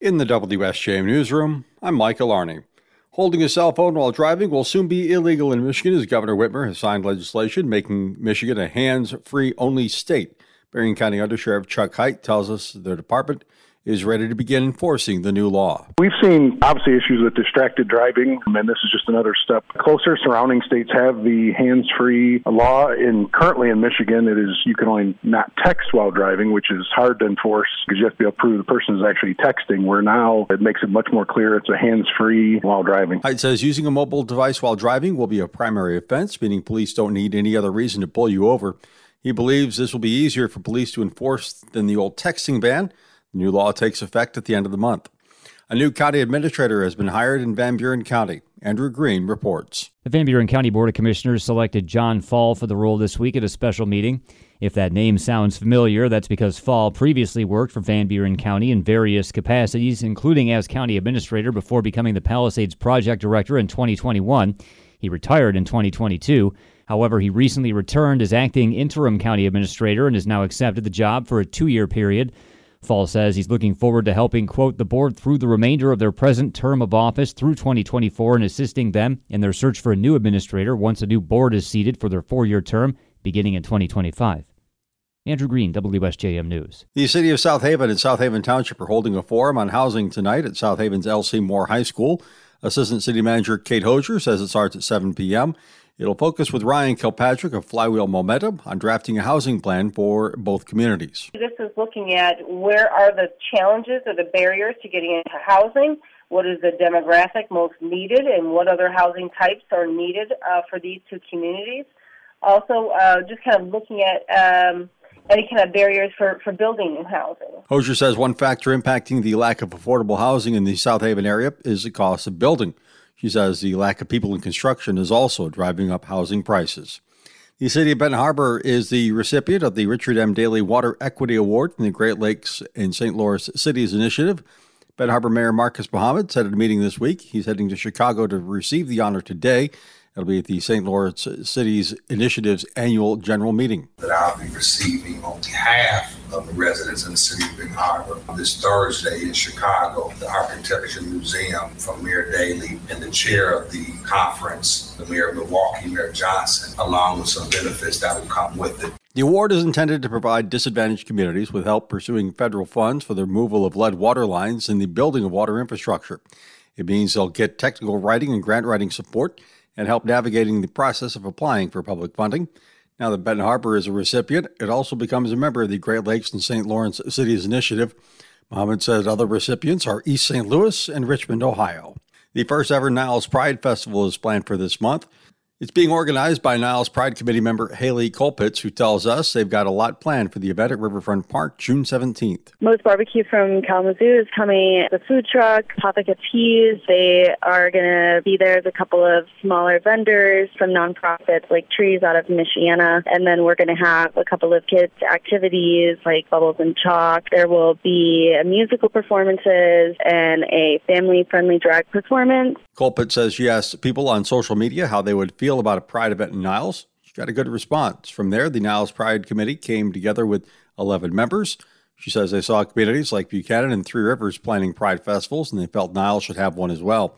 In the WSJM newsroom, I'm Michael Arney. Holding a cell phone while driving will soon be illegal in Michigan as Governor Whitmer has signed legislation making Michigan a hands free only state. Berrien County Under Sheriff Chuck Heit tells us the department is ready to begin enforcing the new law. We've seen obviously issues with distracted driving, and this is just another step closer. Surrounding states have the hands-free law, and currently in Michigan, it is you can only not text while driving, which is hard to enforce because you have to be able to prove the person is actually texting. Where now it makes it much more clear it's a hands-free while driving. It says using a mobile device while driving will be a primary offense, meaning police don't need any other reason to pull you over. He believes this will be easier for police to enforce than the old texting ban. New law takes effect at the end of the month. A new county administrator has been hired in Van Buren County. Andrew Green reports. The Van Buren County Board of Commissioners selected John Faul for the role this week at a special meeting. If that name sounds familiar, that's because Faul previously worked for Van Buren County in various capacities, including as county administrator before becoming the Palisades project director in 2021. He retired in 2022. However, he recently returned as acting interim county administrator and has now accepted the job for a two year period. Faul says he's looking forward to helping, quote, the board through the remainder of their present term of office through 2024 and assisting them in their search for a new administrator once a new board is seated for their four year term beginning in 2025. Andrew Green, WSJM News. The city of South Haven and South Haven Township are holding a forum on housing tonight at South Haven's L.C. Mohr High School. Assistant City Manager Kate Hosier says it starts at 7 p.m. It'll focus with Ryan Kilpatrick of Flywheel Momentum on drafting a housing plan for both communities. This is looking at where are the challenges or the barriers to getting into housing, what is the demographic most needed, and what other housing types are needed uh, for these two communities. Also, uh, just kind of looking at um, any kind of barriers for, for building new housing. Hosier says one factor impacting the lack of affordable housing in the South Haven area is the cost of building. She says the lack of people in construction is also driving up housing prices. The city of Benton Harbor is the recipient of the Richard M. Daley Water Equity Award from the Great Lakes and St. Lawrence Cities Initiative. Benton Harbor Mayor Marcus Muhammad said at a meeting this week he's heading to Chicago to receive the honor today. It'll be at the St. Lawrence Cities Initiative's annual general meeting. That I'll be receiving on behalf of the residents in the city of Benton Harbor this Thursday in Chicago, the Architecture Museum from Mayor Daley and the chair of the conference, the mayor of Milwaukee, Mayor Johnson, along with some benefits that will come with it. The award is intended to provide disadvantaged communities with help pursuing federal funds for the removal of lead water lines and the building of water infrastructure. It means they'll get technical writing and grant writing support and help navigating the process of applying for public funding. Now that Benton Harbor is a recipient, it also becomes a member of the Great Lakes and St. Lawrence Cities Initiative. Muhammad said other recipients are East St. Louis and Richmond, Ohio. The first ever Niles Pride Festival is planned for this month. It's being organized by Niles Pride Committee member Haley Colpitts, who tells us they've got a lot planned for the event at Riverfront Park June 17th. Moe's Barbecue from Kalamazoo is coming. The food truck, Paprika Teas, they are going to be there. There's a couple of smaller vendors from nonprofits like Trees out of Michiana. And then we're going to have a couple of kids' activities like Bubbles and Chalk. There will be musical performances and a family friendly drag performance. Colpitts says she asked people on social media how they would feel about a Pride event in Niles. She got a good response. From there, the Niles Pride Committee came together with 11 members. She says they saw communities like Buchanan and Three Rivers planning Pride festivals, and they felt Niles should have one as well.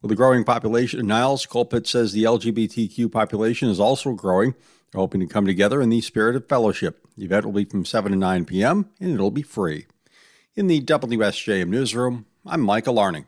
With the growing population in Niles, Colpitts says the LGBTQ population is also growing. They're hoping to come together in the spirit of fellowship. The event will be from 7 to 9 p.m., and it'll be free. In the WSJM newsroom, I'm Michael Arney.